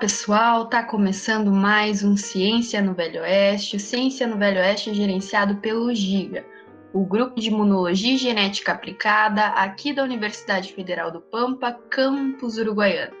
Olá pessoal, tá começando mais um Ciência no Velho Oeste. O Ciência no Velho Oeste é gerenciado pelo GIGA, o Grupo de Imunologia e Genética Aplicada aqui da Universidade Federal do Pampa, campus uruguaiano.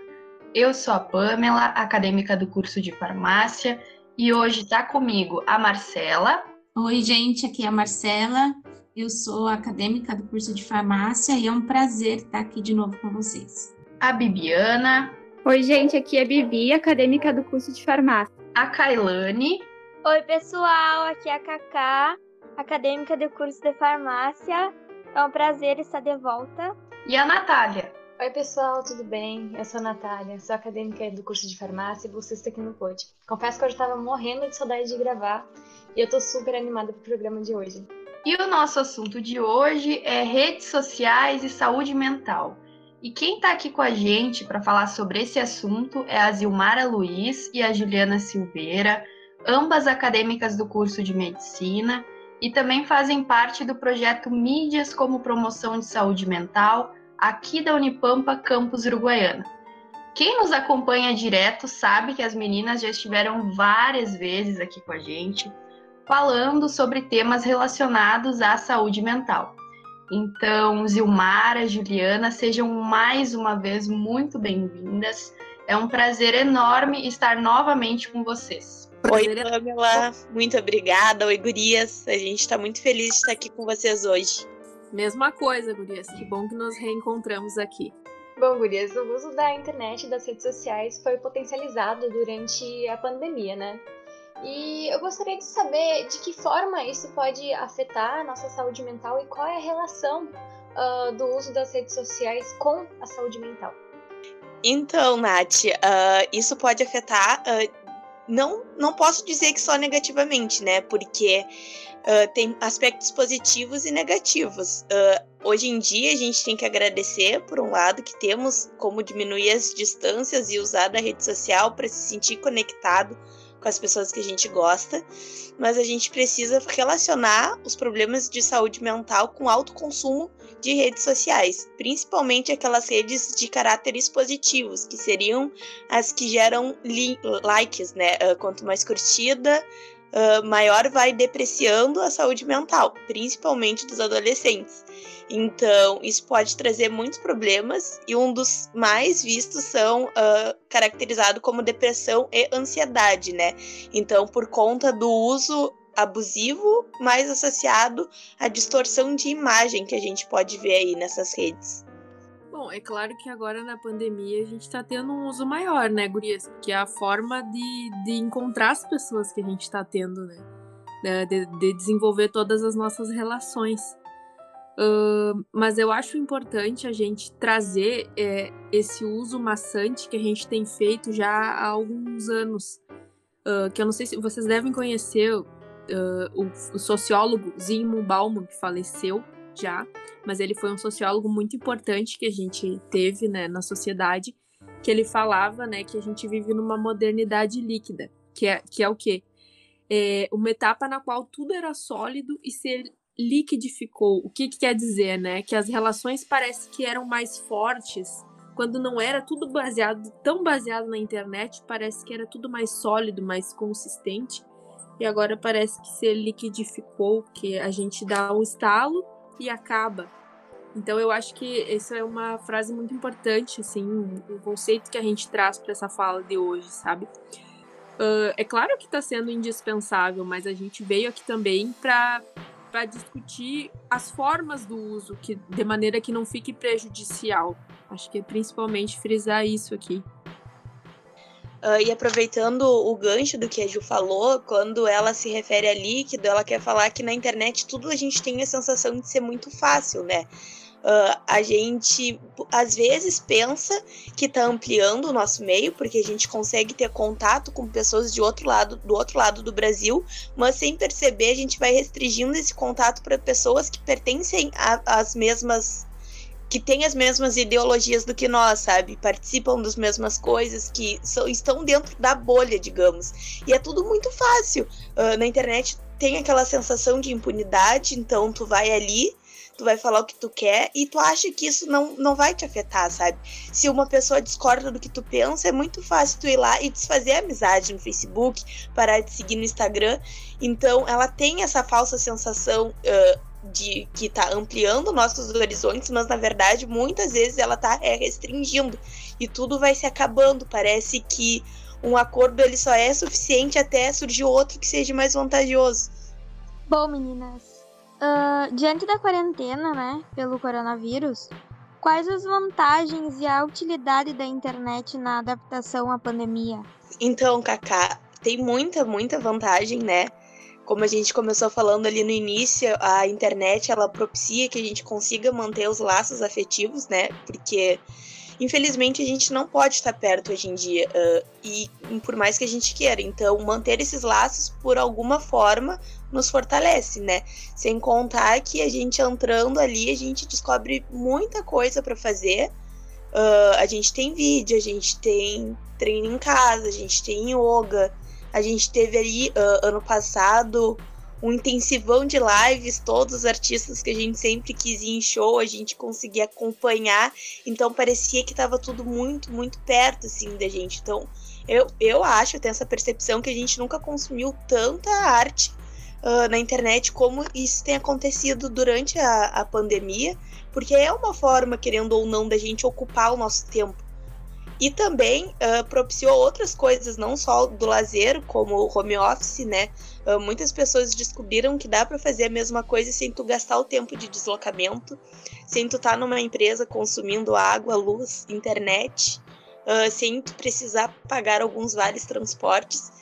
Eu sou a Pamela, acadêmica do curso de farmácia, e hoje está comigo a Marcela. Oi, gente, aqui é a Marcela. Eu sou acadêmica do curso de farmácia e é um prazer estar aqui de novo com vocês. A Bibiana. Oi, gente, aqui é Bibi, acadêmica do curso de farmácia. A Kailane. Oi, pessoal, aqui é a Kaká, acadêmica do curso de farmácia. É um prazer estar de volta. E a Natália. Oi, pessoal, tudo bem? Eu sou a Natália, sou acadêmica do curso de farmácia e bolsista aqui no POD. Confesso que eu já estava morrendo de saudade de gravar e eu tô super animada pro programa de hoje. E o nosso assunto de hoje é redes sociais e saúde mental. E quem está aqui com a gente para falar sobre esse assunto é a Zilmara Luiz e a Juliana Silveira, ambas acadêmicas do curso de medicina e também fazem parte do projeto Mídias como Promoção de Saúde Mental aqui da Unipampa Campus Uruguaiana. Quem nos acompanha direto sabe que as meninas já estiveram várias vezes aqui com a gente, falando sobre temas relacionados à saúde mental. Então, Zilmara, Juliana, sejam mais uma vez muito bem-vindas. É um prazer enorme estar novamente com vocês. Oi, Pamela. Muito obrigada. Oi, gurias. A gente está muito feliz de estar aqui com vocês hoje. Mesma coisa, gurias. Que bom que nos reencontramos aqui. Bom, gurias, o uso da internet e das redes sociais foi potencializado durante a pandemia, né? E eu gostaria de saber de que forma isso pode afetar a nossa saúde mental e qual é a relação uh, do uso das redes sociais com a saúde mental. Então, Nath, uh, isso pode afetar. Uh, não, não posso dizer que só negativamente, né? Porque tem aspectos positivos e negativos. hoje em dia, a gente tem que agradecer, por um lado, que temos como diminuir as distâncias e usar a rede social para se sentir conectado com as pessoas que a gente gosta, mas a gente precisa relacionar os problemas de saúde mental com alto consumo de redes sociais, principalmente aquelas redes de caráteres positivos, que seriam as que geram likes, né? Ah, quanto mais curtida, uh, maior vai depreciando a saúde mental, principalmente dos adolescentes. Então, isso pode trazer muitos problemas e um dos mais vistos são uh, caracterizado como depressão e ansiedade, né? Então, por conta do uso abusivo, mais associado à distorção de imagem que a gente pode ver aí nessas redes. Bom, é claro que agora na pandemia a gente está tendo um uso maior, né, Gurias? Porque é a forma de, de encontrar as pessoas que a gente está tendo, né? De, de, desenvolver todas as nossas relações. Uh, mas eu acho importante a gente trazer é, esse uso maçante que a gente tem feito já há alguns anos. Uh, que eu não sei se vocês devem conhecer uh, o, o, sociólogo Zygmunt Bauman, que faleceu já, mas ele foi um sociólogo muito importante que a gente teve né, na sociedade, que ele falava né, que a gente vive numa modernidade líquida, que é, que é o quê? É uma etapa na qual tudo era sólido e se liquidificou. O que, que quer dizer, né? Que as relações parece que eram mais fortes quando não era tudo baseado, tão baseado na internet, parece que era tudo mais sólido, mais consistente. E agora parece que se liquidificou, que a gente dá um estalo e acaba. Então eu acho que essa é uma frase muito importante, assim, um conceito que a gente traz para essa fala de hoje, sabe? Uh, é claro que está sendo indispensável, mas a gente veio aqui também para para discutir as formas do uso, que de maneira que não fique prejudicial. Acho que é principalmente frisar isso aqui. Uh, e aproveitando o gancho do que a Ju falou, quando ela se refere a líquido, ela quer falar que na internet tudo a gente tem a sensação de ser muito fácil, né? Uh, a gente às vezes pensa que está ampliando o nosso meio, porque a gente consegue ter contato com pessoas de outro lado, do outro lado do Brasil, mas sem perceber a gente vai restringindo esse contato para pessoas que pertencem às mesmas que têm as mesmas ideologias do que nós, sabe? Participam das mesmas coisas, que são, estão dentro da bolha, digamos. E é tudo muito fácil. Uh, na internet tem aquela sensação de impunidade, então tu vai ali, tu vai falar o que tu quer e tu acha que isso não, não vai te afetar, sabe? Se uma pessoa discorda do que tu pensa, é muito fácil tu ir lá e desfazer a amizade no Facebook, parar de seguir no Instagram. Então, ela tem essa falsa sensação uh, de que tá ampliando nossos horizontes, mas na verdade, muitas vezes ela tá é, restringindo e tudo vai se acabando. Parece que um acordo ele só é suficiente até surgir outro que seja mais vantajoso. Bom, meninas, uh, diante da quarentena, né, pelo coronavírus, quais as vantagens e a utilidade da internet na adaptação à pandemia? Então, Kaká, tem muita, muita vantagem, né? Como a gente começou falando ali no início, a internet ela propicia que a gente consiga manter os laços afetivos, né? Porque infelizmente a gente não pode estar perto hoje em dia uh, e por mais que a gente queira. Então manter esses laços por alguma forma nos fortalece né? Sem contar que a gente entrando ali a gente descobre muita coisa para fazer. Uh, a gente tem vídeo a gente tem treino em casa a gente tem yoga a gente teve ali uh, ano passado um intensivão de lives, todos os artistas que a gente sempre quis ir em show, a gente conseguia acompanhar, então parecia que estava tudo muito, muito perto, assim, da gente. Então, eu, eu acho, eu tenho essa percepção que a gente nunca consumiu tanta arte uh, na internet como isso tem acontecido durante a, a pandemia, porque é uma forma, querendo ou não, da gente ocupar o nosso tempo. E também uh, propiciou outras coisas, não só do lazer, como o home office, né? Uh, muitas pessoas descobriram que dá para fazer a mesma coisa sem tu gastar o tempo de deslocamento, sem tu estar tá numa empresa consumindo água, luz, internet, uh, sem tu precisar pagar alguns vales transportes.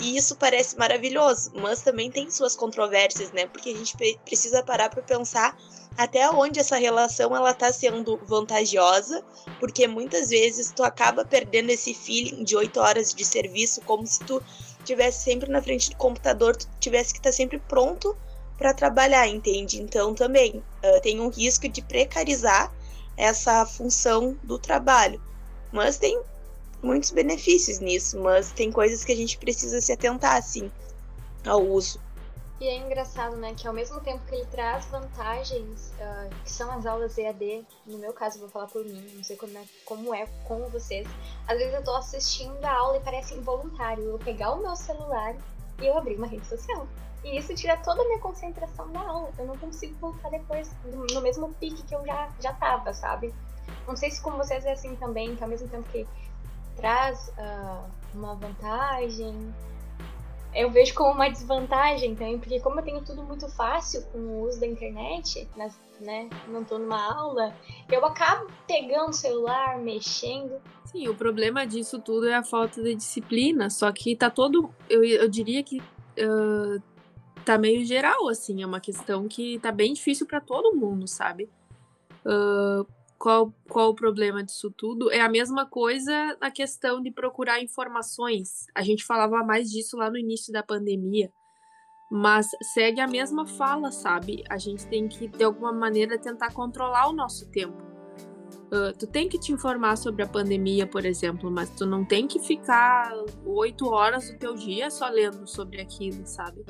E isso parece maravilhoso, mas também tem suas controvérsias, né? Porque a gente precisa parar para pensar até onde essa relação ela tá sendo vantajosa, porque muitas vezes tu acaba perdendo esse feeling de oito horas de serviço, como se tu tivesse sempre na frente do computador, tu tivesse que estar tá sempre pronto para trabalhar, entende? Então também uh, tem um risco de precarizar essa função do trabalho. Mas tem muitos benefícios nisso, mas tem coisas que a gente precisa se atentar, assim, ao uso. E é engraçado, né, que ao mesmo tempo que ele traz vantagens, uh, que são as aulas EAD, no meu caso, vou falar por mim, não sei como é, como é com vocês, às vezes eu tô assistindo a aula e parece involuntário eu pegar o meu celular e eu abrir uma rede social. E isso tira toda a minha concentração da aula. Eu não consigo voltar depois no mesmo pique que eu já, já tava, sabe? Não sei se com vocês é assim também, que ao mesmo tempo que traz uh, uma vantagem, eu vejo como uma desvantagem também, porque como eu tenho tudo muito fácil com o uso da internet, né, não tô numa aula, eu acabo pegando o celular, mexendo. Sim, o problema disso tudo é a falta de disciplina, só que tá todo, eu, eu diria que uh, tá meio geral, assim, é uma questão que tá bem difícil para todo mundo, sabe? Uh, qual, qual o problema disso tudo? É a mesma coisa na questão de procurar informações. A gente falava mais disso lá no início da pandemia, mas segue a mesma fala, sabe? A gente tem que, de alguma maneira, tentar controlar o nosso tempo. Uh, tu tem que te informar sobre a pandemia, por exemplo, mas tu não tem que ficar oito horas do teu dia só lendo sobre aquilo, sabe?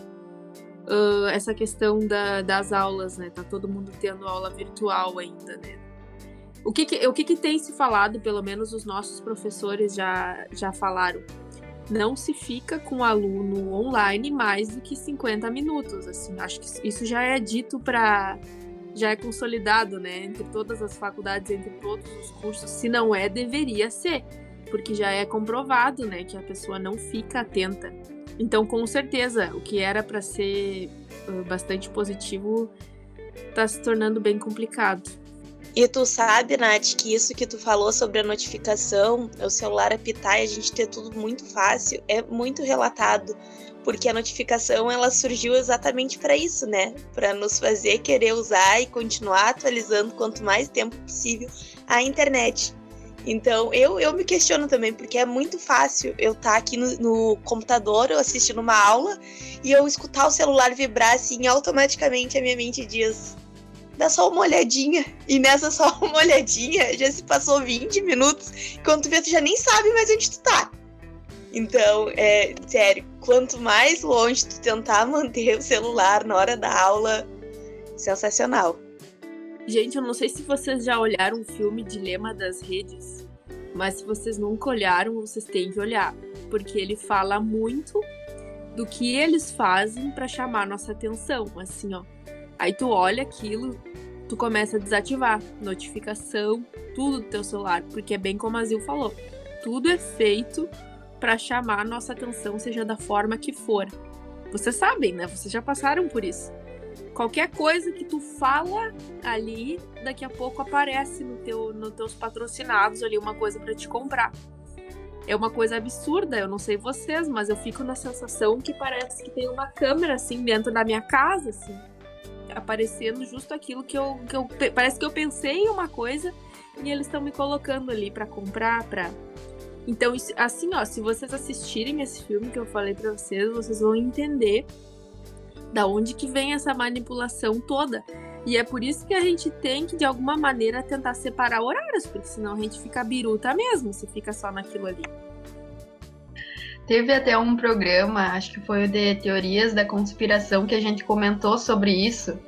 Uh, essa questão da, das aulas, né? Tá todo mundo tendo aula virtual ainda, né? O que, que o que, que, tem se falado, pelo menos os nossos professores já, já falaram? Não se fica com o aluno online mais do que 50 minutos. Assim, acho que isso já é dito para. Já é consolidado, né? Entre todas as faculdades, entre todos os cursos. Se não é, deveria ser. Porque já é comprovado, né? Que a pessoa não fica atenta. Então, com certeza, o que era para ser uh, bastante positivo está se tornando bem complicado. E tu sabe, Nath, que isso que tu falou sobre a notificação, o celular apitar e a gente ter tudo muito fácil, é muito relatado, porque a notificação ela surgiu exatamente para isso, né? Para nos fazer querer usar e continuar atualizando quanto mais tempo possível a internet. Então, eu, eu me questiono também, porque é muito fácil eu estar tá aqui no, no, computador, eu assistindo uma aula, e eu escutar o celular vibrar assim, automaticamente a minha mente diz: dá só uma olhadinha. E nessa só uma olhadinha já se passou 20 minutos. Quando tu vê, tu já nem sabe mais onde tu tá. Então, é sério, quanto mais longe tu tentar manter o celular na hora da aula, sensacional. Gente, eu não sei se vocês já olharam o filme Dilema das Redes, mas se vocês nunca olharam, vocês têm que olhar, porque ele fala muito do que eles fazem para chamar nossa atenção, assim, ó. Aí tu olha aquilo, tu começa a desativar notificação, tudo do teu celular, porque é bem como a Zil falou. Tudo é feito para chamar nossa atenção, seja da forma que for. Vocês sabem, né? Vocês já passaram por isso. Qualquer coisa que tu fala ali, daqui a pouco aparece no teu, nos teus patrocinados ali uma coisa para te comprar. É uma coisa absurda, eu não sei vocês, mas eu fico na sensação que parece que tem uma câmera assim dentro da minha casa, assim, aparecendo justo aquilo que eu, que eu parece que eu pensei em uma coisa e eles estão me colocando ali para comprar, para então, assim, ó, se vocês assistirem esse filme que eu falei para vocês, vocês vão entender da onde que vem essa manipulação toda. E é por isso que a gente tem que, de alguma maneira, tentar separar horários, porque senão a gente fica biruta mesmo, se fica só naquilo ali. Teve até um programa, acho que foi o de teorias da conspiração, que a gente comentou sobre isso,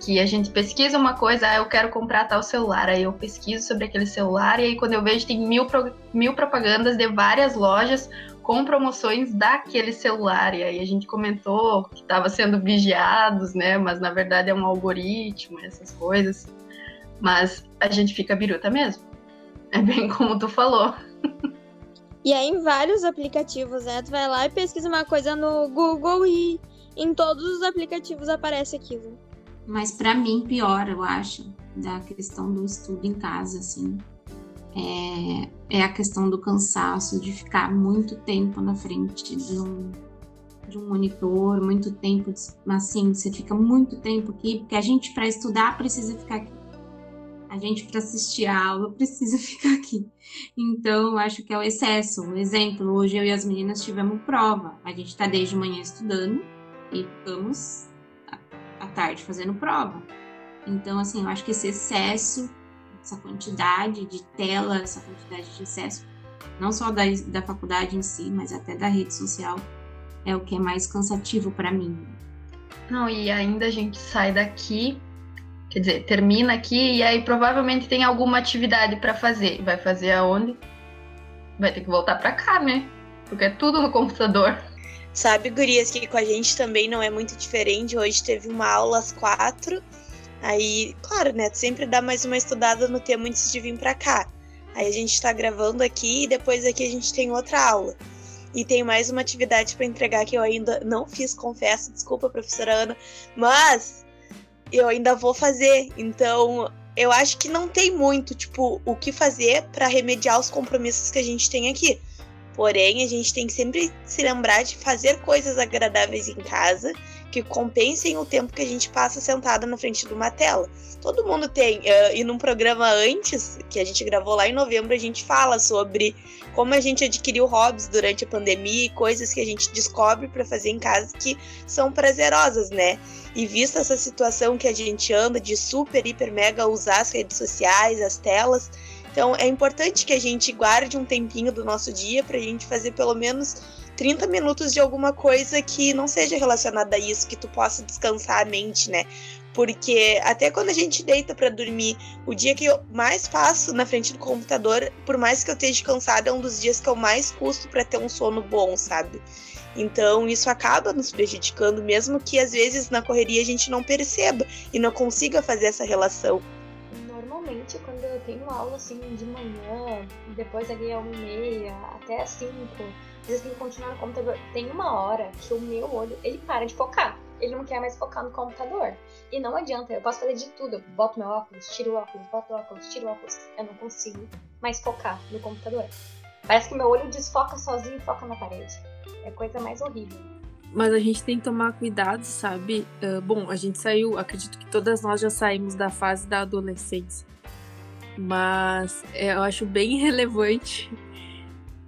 que a gente pesquisa uma coisa, ah, eu quero comprar tal celular, aí eu pesquiso sobre aquele celular, e aí quando eu vejo tem mil, mil propagandas de várias lojas com promoções daquele celular, e aí a gente comentou que estava sendo vigiados, né, mas na verdade é um algoritmo, essas coisas, mas a gente fica biruta mesmo, é bem como tu falou. E aí em vários aplicativos, né, tu vai lá e pesquisa uma coisa no Google e em todos os aplicativos aparece aquilo. Mas para mim, pior, eu acho, da questão do estudo em casa, assim, é, é a questão do cansaço, de ficar muito tempo na frente de um, de um monitor, muito tempo, assim, você fica muito tempo aqui, porque a gente, para estudar, precisa ficar aqui. A gente, para assistir a aula, precisa ficar aqui. Então, acho que é o excesso. Um exemplo, hoje eu e as meninas tivemos prova. A gente está desde manhã estudando e ficamos à tarde fazendo prova. Então, assim, eu acho que esse excesso, essa quantidade de tela, essa quantidade de excesso, não só da, da faculdade em si, mas até da rede social, é o que é mais cansativo para mim. Não, e ainda a gente sai daqui, quer dizer, termina aqui e aí provavelmente tem alguma atividade para fazer. Vai fazer aonde? Vai ter que voltar para cá, né? Porque é tudo no computador. Sabe, gurias, que com a gente também não é muito diferente. Hoje teve uma aula às quatro. Aí, claro, né? Sempre dá mais uma estudada no tema antes de vir pra cá. Aí a gente tá gravando aqui e depois aqui a gente tem outra aula. E tem mais uma atividade para entregar que eu ainda não fiz, confesso. Desculpa, professora Ana. Mas eu ainda vou fazer. Então, eu acho que não tem muito, tipo, o que fazer para remediar os compromissos que a gente tem aqui. Porém, a gente tem que sempre se lembrar de fazer coisas agradáveis em casa que compensem o tempo que a gente passa sentada na frente de uma tela. Todo mundo tem. Uh, e num programa antes, que a gente gravou lá em novembro, a gente fala sobre como a gente adquiriu hobbies durante a pandemia e coisas que a gente descobre para fazer em casa que são prazerosas, né? E vista essa situação que a gente anda de super, hiper, mega usar as redes sociais, as telas, então é importante que a gente guarde um tempinho do nosso dia para a gente fazer pelo menos 30 minutos de alguma coisa que não seja relacionada a isso, que tu possa descansar a mente, né? Porque até quando a gente deita para dormir, o dia que eu mais passo na frente do computador, por mais que eu esteja cansada, é um dos dias que eu mais custo para ter um sono bom, sabe? Então isso acaba nos prejudicando, mesmo que às vezes na correria a gente não perceba e não consiga fazer essa relação normalmente quando eu tenho aula assim de manhã, depois ali a uma e meia, até às cinco, às vezes tem que continuar no computador. Tem uma hora que o meu olho, ele para de focar. Ele não quer mais focar no computador. E não adianta, eu posso fazer de tudo. Eu boto meu óculos, tiro o óculos, boto o óculos, tiro o óculos. Eu não consigo mais focar no computador. Parece que meu olho desfoca sozinho e foca na parede. É a coisa mais horrível. Mas a gente tem que tomar cuidado, sabe? Uh, bom, a gente saiu, acredito que todas nós já saímos da fase da adolescência. Mas é, eu acho bem relevante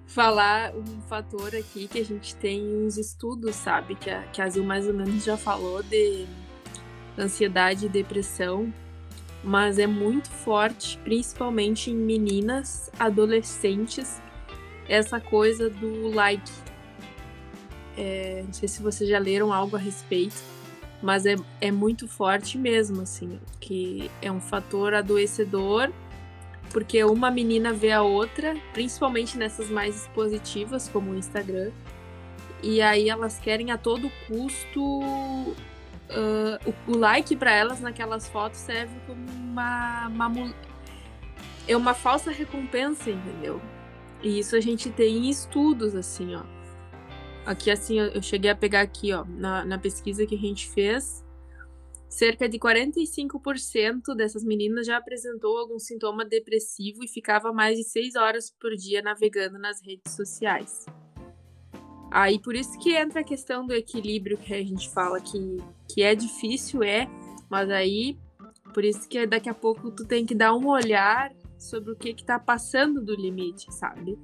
falar um fator aqui que a gente tem uns estudos, sabe? Que a, que a Zil mais ou menos já falou de ansiedade e depressão, mas é muito forte, principalmente em meninas, adolescentes, essa coisa do like, é, não sei se vocês já leram algo a respeito, mas é, é muito forte mesmo, assim, que é um fator adoecedor, porque uma menina vê a outra, principalmente nessas mais expositivas, como o Instagram, e aí elas querem a todo custo. Uh, o, o, like para elas naquelas fotos serve como uma, uma, é uma falsa recompensa, entendeu? E isso a gente tem em estudos, assim, ó. Aqui, assim, eu cheguei a pegar aqui, ó, na, na pesquisa que a gente fez, cerca de 45% dessas meninas já apresentou algum sintoma depressivo e ficava mais de 6 horas por dia navegando nas redes sociais. Aí por isso que entra a questão do equilíbrio que a gente fala que, que é difícil, é, mas aí por isso que daqui a pouco tu tem que dar um olhar sobre o que que tá passando do limite, sabe?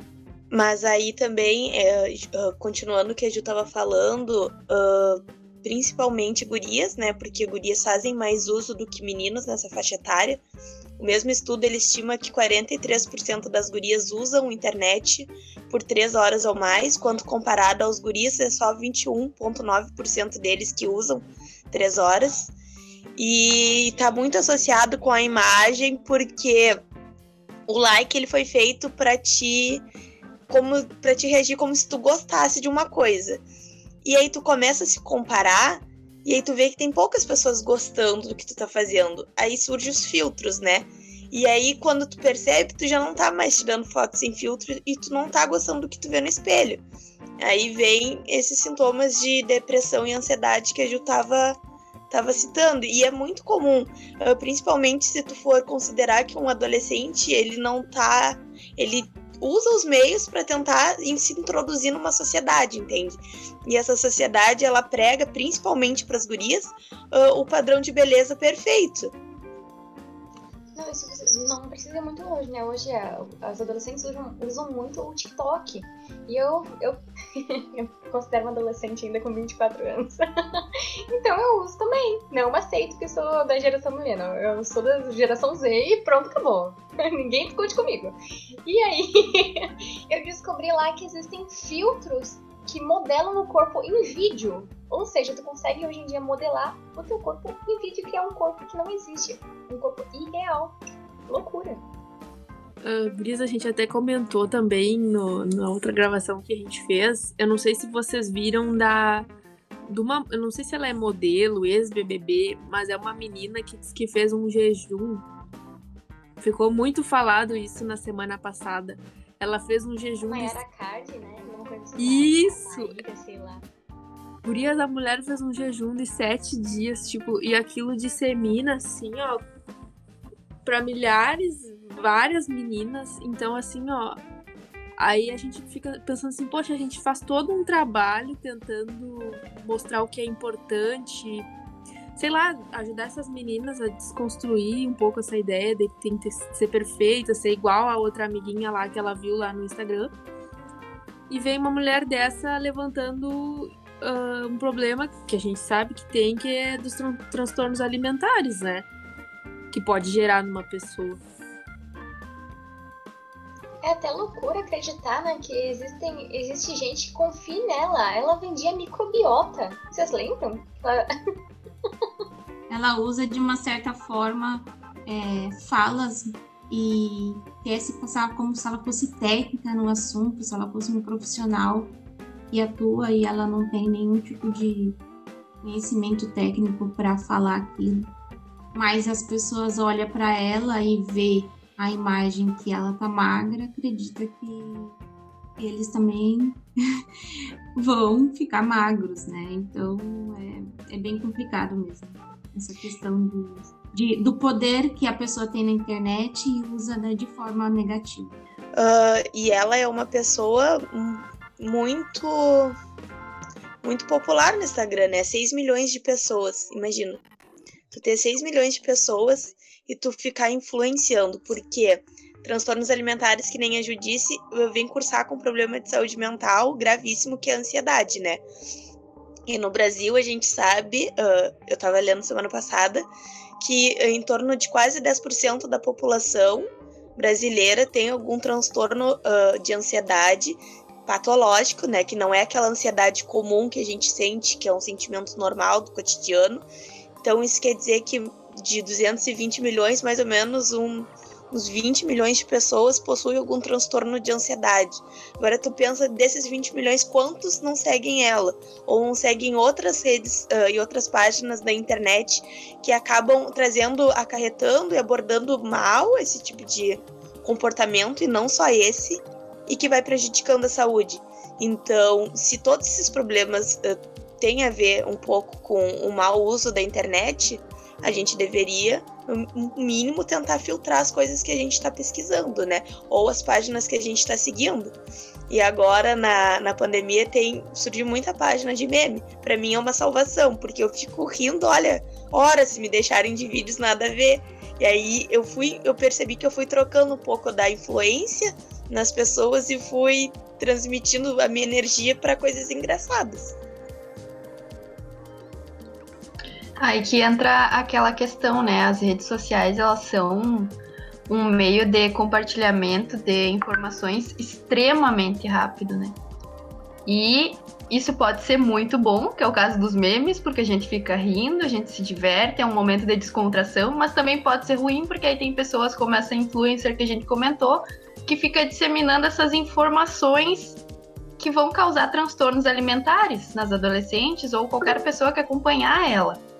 Mas aí também, é, uh, continuando o que a Ju tava falando, uh, principalmente gurias, né? Porque gurias fazem mais uso do que meninos nessa faixa etária. O mesmo estudo ele estima que 43% das gurias usam internet por 3 horas ou mais, quando comparado aos guris é só 21,9% deles que usam 3 horas. E está muito associado com a imagem, porque o like ele foi feito para te como para te reagir como se tu gostasse de uma coisa. E aí tu começa a se comparar e aí tu vê que tem poucas pessoas gostando do que tu tá fazendo. Aí surgem os filtros, né? E aí quando tu percebe, tu já não tá mais tirando fotos sem filtro e tu não tá gostando do que tu vê no espelho. Aí vem esses sintomas de depressão e ansiedade que a Ju tava citando. E é muito comum, ah, principalmente se tu for considerar que um adolescente, ele não tá. Ele usa os meios para tentar se introduzir numa sociedade, entende? E essa sociedade, ela prega, principalmente para as gurias, uh, o padrão de beleza perfeito. Não, isso não precisa ir muito longe, né? Hoje é, as adolescentes usam, usam muito o TikTok. E eu, eu, eu considero uma adolescente ainda com 24 anos. então eu uso também. Não aceito que sou da geração milênio. Eu sou da geração Z e pronto, acabou. Ninguém discute comigo. E aí, eu descobri lá que existem filtros que modelam o corpo em vídeo. Ou seja, tu consegue hoje em dia modelar o teu corpo em vídeo, que é um corpo que não existe. Um corpo irreal. Loucura. Uh, Brisa, a gente até comentou também no, na outra gravação que a gente fez. Eu não sei se vocês viram da. De uma, eu não sei se ela é modelo, ex-BBB, mas é uma menina que que fez um jejum. Ficou muito falado isso na semana passada. Ela fez um jejum. Mas era card, né? Assim. Isso! Gurias, a mulher fez um jejum de sete dias, tipo, e aquilo dissemina, assim, ó, pra milhares, várias meninas. Então, assim, ó. Aí a gente fica pensando assim, poxa, a gente faz todo um trabalho tentando mostrar o que é importante, sei lá, ajudar essas meninas a desconstruir um pouco essa ideia de que tem que ser perfeita, ser igual a outra amiguinha lá que ela viu lá no Instagram. E vem uma mulher dessa levantando uh, um problema que a gente sabe que tem, que é dos tran transtornos alimentares, né? que pode gerar numa pessoa. É até loucura acreditar, né, que existem, existe gente que confia nela. Ela vendia microbiota. Vocês lembram? Ela, ela usa de uma certa forma é, falas e quer se passar como se ela fosse técnica no assunto, se ela fosse um profissional e atua e ela não tem nenhum tipo de conhecimento técnico para falar aquilo. Mas as pessoas olham para ela e vê a imagem que ela tá magra, acredita que eles também vão ficar magros, né? Então é, é bem complicado mesmo essa questão do, de, do poder que a pessoa tem na internet e usa né, de forma negativa. Uh, e ela é uma pessoa muito muito popular no Instagram, né? 6 milhões de pessoas, imagina tu ter 6 milhões de pessoas e tu ficar influenciando, porque transtornos alimentares, que nem a Ju disse, vem cursar com problema de saúde mental gravíssimo, que é a ansiedade, né? E no Brasil, a gente sabe, uh, eu estava lendo semana passada, que em torno de quase 10% da população brasileira tem algum transtorno uh, de ansiedade patológico, né? Que não é aquela ansiedade comum que a gente sente, que é um sentimento normal do cotidiano. Então, isso quer dizer que de 220 milhões, mais ou menos, um, uns 20 milhões de pessoas possuem algum transtorno de ansiedade. Agora tu pensa desses 20 milhões, quantos não seguem ela? Ou não seguem outras redes uh, e outras páginas da internet que acabam trazendo, acarretando e abordando mal esse tipo de comportamento, e não só esse, e que vai prejudicando a saúde. Então, se todos esses problemas uh, têm a ver um pouco com o mau uso da internet, a gente deveria, no mínimo, tentar filtrar as coisas que a gente está pesquisando, né? Ou as páginas que a gente está seguindo. E agora, na, na pandemia, tem surgiu muita página de meme. Para mim é uma salvação, porque eu fico rindo, olha, horas se me deixarem de vídeos nada a ver. E aí eu fui, eu percebi que eu fui trocando um pouco da influência nas pessoas e fui transmitindo a minha energia para coisas engraçadas. Aí que entra aquela questão, né? As redes sociais, elas são um meio de compartilhamento de informações extremamente rápido, né? E isso pode ser muito bom, que é o caso dos memes, porque a gente fica rindo, a gente se diverte, é um momento de descontração, mas também pode ser ruim, porque aí tem pessoas como essa influencer que a gente comentou, que fica disseminando essas informações que vão causar transtornos alimentares nas adolescentes ou qualquer pessoa que acompanhar ela.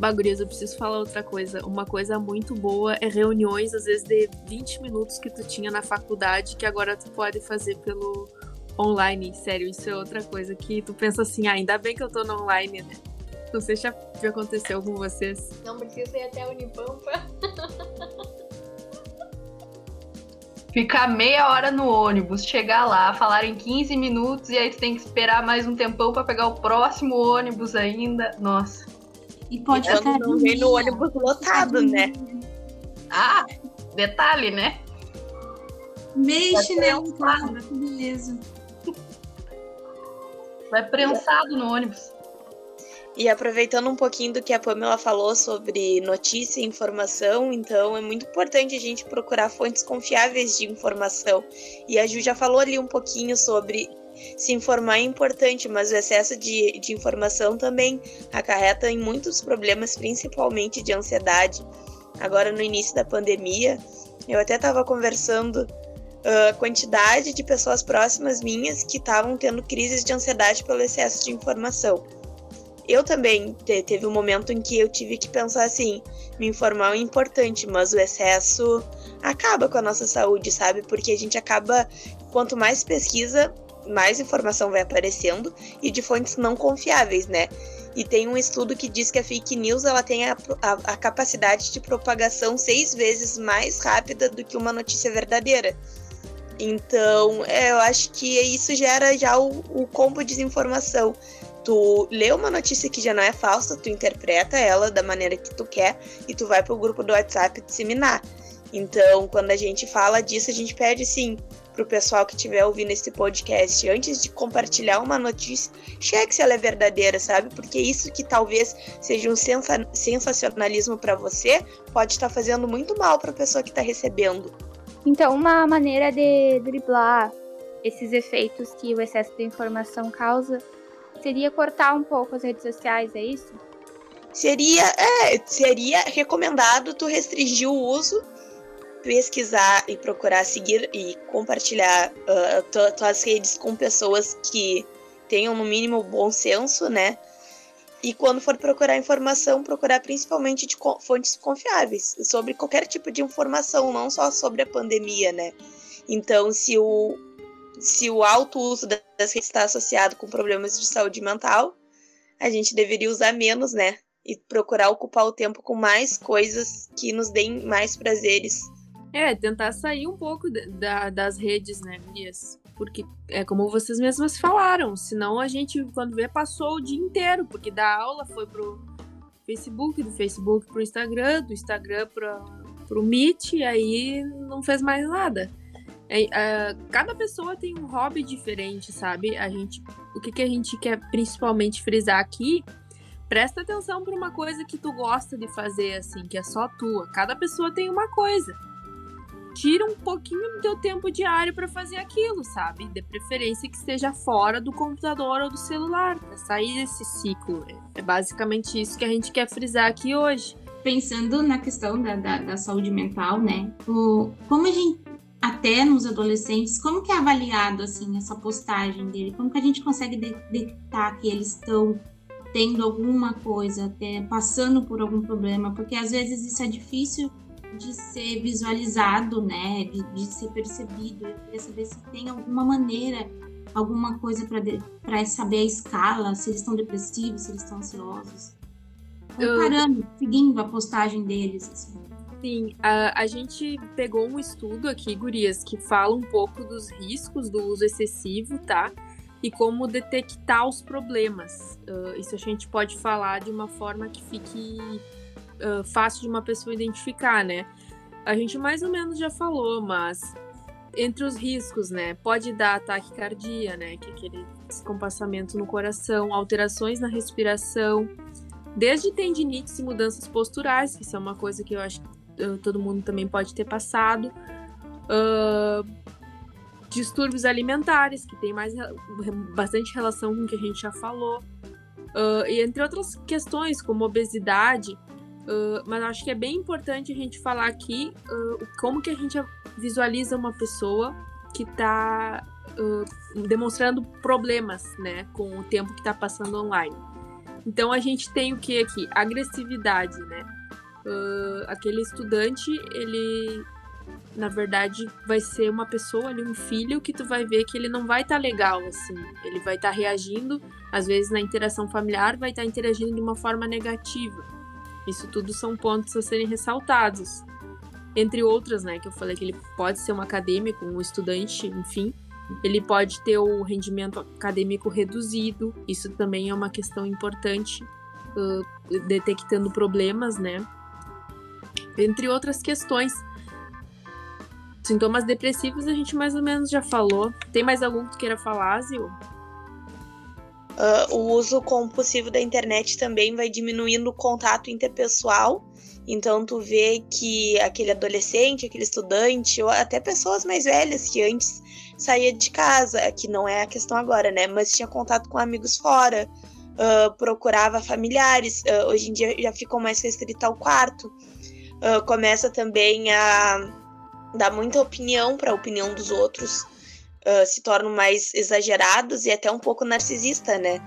Bagurias, eu preciso falar outra coisa. Uma coisa muito boa é reuniões, às vezes, de 20 minutos que tu tinha na faculdade, que agora tu pode fazer pelo online. Sério, isso é outra coisa que tu pensa assim, ah, ainda bem que eu tô no online, né? Não sei se já, aconteceu com vocês. Não precisa ir até a Unipampa. Ficar meia hora no ônibus, chegar lá, falar em 15 minutos e aí tu tem que esperar mais um tempão para pegar o próximo ônibus ainda. Nossa. E pode Eu ficar não vem no ônibus lotado, né? Ah, detalhe, né? Mexe, né? Cara, que beleza. Vai prensado no ônibus. E aproveitando um pouquinho do que a Pamela falou sobre notícia e informação, então é muito importante a gente procurar fontes confiáveis de informação. E a Ju já falou ali um pouquinho sobre se informar é importante, mas o excesso de, de informação também acarreta em muitos problemas, principalmente de ansiedade. Agora, no início da pandemia, eu até estava conversando a uh, quantidade de pessoas próximas minhas que estavam tendo crises de ansiedade pelo excesso de informação. Eu também te, teve um momento em que eu tive que pensar assim: me informar é importante, mas o excesso acaba com a nossa saúde, sabe? Porque a gente acaba, quanto mais pesquisa, mais informação vai aparecendo e de fontes não confiáveis, né? E tem um estudo que diz que a fake news ela tem a, a, a capacidade de propagação seis vezes mais rápida do que uma notícia verdadeira. Então, é, eu acho que isso gera já o, o combo de desinformação. Tu lê uma notícia que já não é falsa, tu interpreta ela da maneira que tu quer e tu vai pro grupo do WhatsApp disseminar. Então, quando a gente fala disso, a gente pede sim para o pessoal que estiver ouvindo esse podcast, antes de compartilhar uma notícia, cheque se ela é verdadeira, sabe? Porque isso que talvez seja um sensa sensacionalismo para você, pode estar fazendo muito mal para a pessoa que está recebendo. Então, uma maneira de driblar esses efeitos que o excesso de informação causa seria cortar um pouco as redes sociais, é isso? Seria, é, seria recomendado tu restringir o uso pesquisar e procurar seguir e compartilhar uh, tuas redes com pessoas que tenham no mínimo bom senso, né? E quando for procurar informação, procurar principalmente de fontes confiáveis sobre qualquer tipo de informação, não só sobre a pandemia, né? Então, se o, se o alto uso das redes está associado com problemas de saúde mental, a gente deveria usar menos, né? E procurar ocupar o tempo com mais coisas que nos deem mais prazeres é, tentar sair um pouco da, das redes, né, Gurias? Porque é como vocês mesmas falaram, senão a gente, quando vê, passou o dia inteiro, porque da aula foi pro Facebook, do Facebook pro Instagram, do Instagram pra, pro Meet, e aí não fez mais nada. É, é, cada pessoa tem um hobby diferente, sabe? A gente, o que, que a gente quer principalmente frisar aqui presta atenção para uma coisa que tu gosta de fazer, assim, que é só tua. Cada pessoa tem uma coisa. Tira um pouquinho do teu tempo diário para fazer aquilo, sabe? De preferência que esteja fora do computador ou do celular, para sair desse ciclo. É basicamente isso que a gente quer frisar aqui hoje. Pensando na questão da, da, da saúde mental, né? O, como a gente até nos adolescentes, como que é avaliado assim essa postagem dele? Como que a gente consegue detectar que eles estão tendo alguma coisa, até passando por algum problema? Porque às vezes isso é difícil de ser visualizado, né? De, de ser percebido. Eu queria saber se tem alguma maneira, alguma coisa para saber a escala, se eles estão depressivos, se eles estão ansiosos. Comparando, seguindo a postagem deles. Assim. Sim, a, a gente pegou um estudo aqui, Gurias, que fala um pouco dos riscos do uso excessivo, tá? E como detectar os problemas. Uh, isso a gente pode falar de uma forma que fique uh, fácil de uma pessoa identificar, né? A gente mais ou menos já falou, mas entre os riscos, né? Pode dar ataque cardíaco, né? Que é aquele descompassamento no coração, alterações na respiração, desde tendinites e mudanças posturais, que isso é uma coisa que eu acho que uh, todo mundo também pode ter passado. Uh, distúrbios alimentares, que tem mais bastante relação com o que a gente já falou. Uh, e entre outras questões, como obesidade, uh, mas acho que é bem importante a gente falar aqui uh, como que a gente visualiza uma pessoa que está demonstrando problemas né, com o tempo que está passando online. Então a gente tem o que aqui? Agressividade, né? uh, aquele estudante, ele na verdade vai ser uma pessoa ali, um filho que tu vai ver que ele não vai estar tá legal assim. Ele vai estar tá reagindo, às vezes na interação familiar vai estar tá interagindo de uma forma negativa. Isso tudo são pontos a serem ressaltados. Entre outras, né, que eu falei que ele pode ser um acadêmico, um estudante, enfim, ele pode ter o rendimento acadêmico reduzido. Isso também é uma questão importante, uh, detectando problemas, né? entre outras questões. Sintomas depressivos a gente mais ou menos já falou. Tem mais algum que tu queira falar, Zil? Uh, o uso compulsivo da internet também vai diminuindo o contato interpessoal. Então tu vê que aquele adolescente, aquele estudante, ou até pessoas mais velhas que antes saía de casa, que não é a questão agora, né? Mas tinha contato com amigos fora, uh, procurava familiares. Uh, hoje em dia já ficou mais restrito ao quarto uh, começa também a dar muita opinião para a opinião dos outros, uh, se tornam mais exagerados e até um pouco narcisista, né?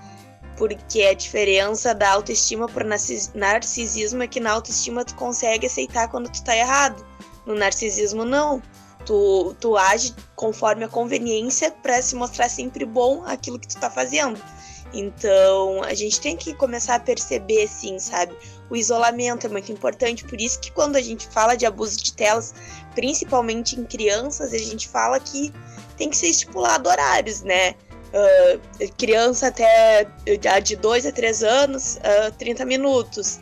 Porque a diferença da autoestima para narcisismo é que na autoestima tu consegue aceitar quando tu tá errado. No narcisismo, não. Tu, tu age conforme a conveniência para se mostrar sempre bom aquilo que tu tá fazendo. Então, a gente tem que começar a perceber, assim, sabe? O isolamento é muito importante, por isso que quando a gente fala de abuso de telas, principalmente em crianças, a gente fala que tem que ser estipulado horários, né? Uh, criança até de 2 a 3 anos, uh, ah, 30 minutos.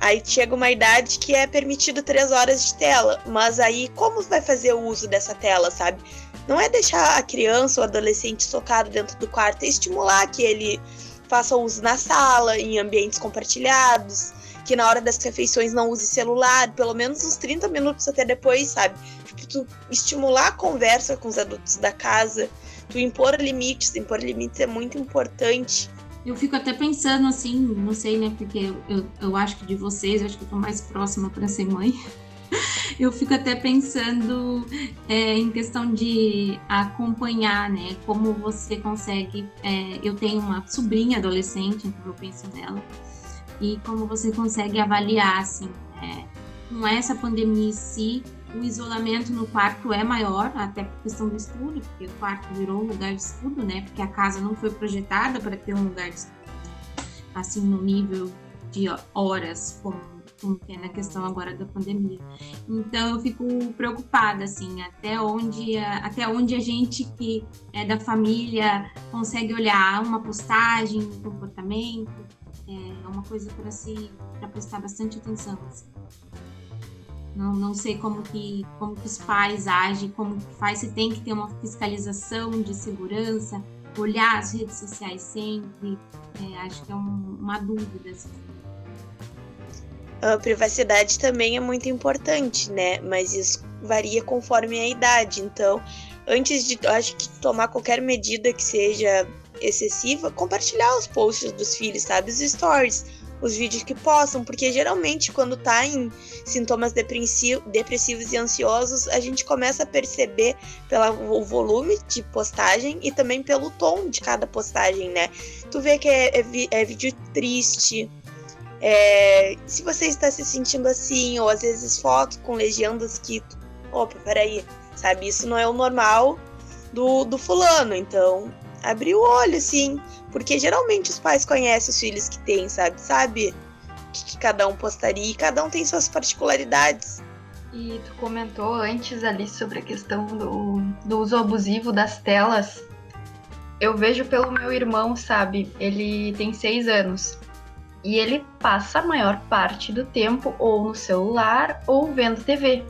Aí chega uma idade que é permitido 3 horas de tela, mas aí como vai fazer o uso dessa tela, sabe? Não é deixar a criança ou adolescente socado dentro do quarto, é estimular que ele faça uso na sala, em ambientes compartilhados, que na hora das refeições não use celular, pelo menos uns 30 minutos até depois, sabe? Tipo, tu estimular a conversa com os adultos da casa, tu impor limites, impor limites é muito importante. Eu fico até pensando assim, não sei, né? Porque eu, eu, eu acho que de vocês, eu acho que eu tô mais próxima para ser mãe. eu fico até pensando é, em questão de acompanhar, né? Como você consegue. É, eu tenho uma sobrinha adolescente, então eu penso nela, e como você consegue avaliar, assim, é, com essa pandemia em si, o isolamento no quarto é maior, até por questão do estudo, porque o quarto virou um lugar de estudo, né? Porque a casa não foi projetada para ter um lugar de estudo, assim, no nível de horas, como como é na questão agora da pandemia. Então eu fico preocupada assim, até onde a, até onde a gente que é da família consegue olhar uma postagem, um comportamento, é uma coisa para se para prestar bastante atenção. Assim. Não, não sei como que, como que os pais agem, como que faz, se tem que ter uma fiscalização de segurança, olhar as redes sociais sempre. É, acho que é um, uma dúvida. Assim. a privacidade também é muito importante, né? Mas isso varia conforme a idade. Então, antes de, acho que tomar qualquer medida que seja excessiva, compartilhar os posts dos filhos, sabe? Os stories, os vídeos que possam, porque geralmente quando tá em sintomas depressivos e ansiosos, a gente começa a perceber pelo volume de postagem e também pelo tom de cada postagem, né? Tu vê que é, é, é vídeo triste, é, se você está se sentindo assim, ou às vezes fotos com legendas que. Opa, peraí, sabe? Isso não é o normal do, do fulano. Então, abrir o olho, assim. Porque geralmente os pais conhecem os filhos que têm, sabe? Sabe o que, que cada um postaria e cada um tem suas particularidades. E tu comentou antes ali sobre a questão do, do uso abusivo das telas. Eu vejo pelo meu irmão, sabe? Ele tem seis anos. E ele passa a maior parte do tempo ou no celular ou vendo TV.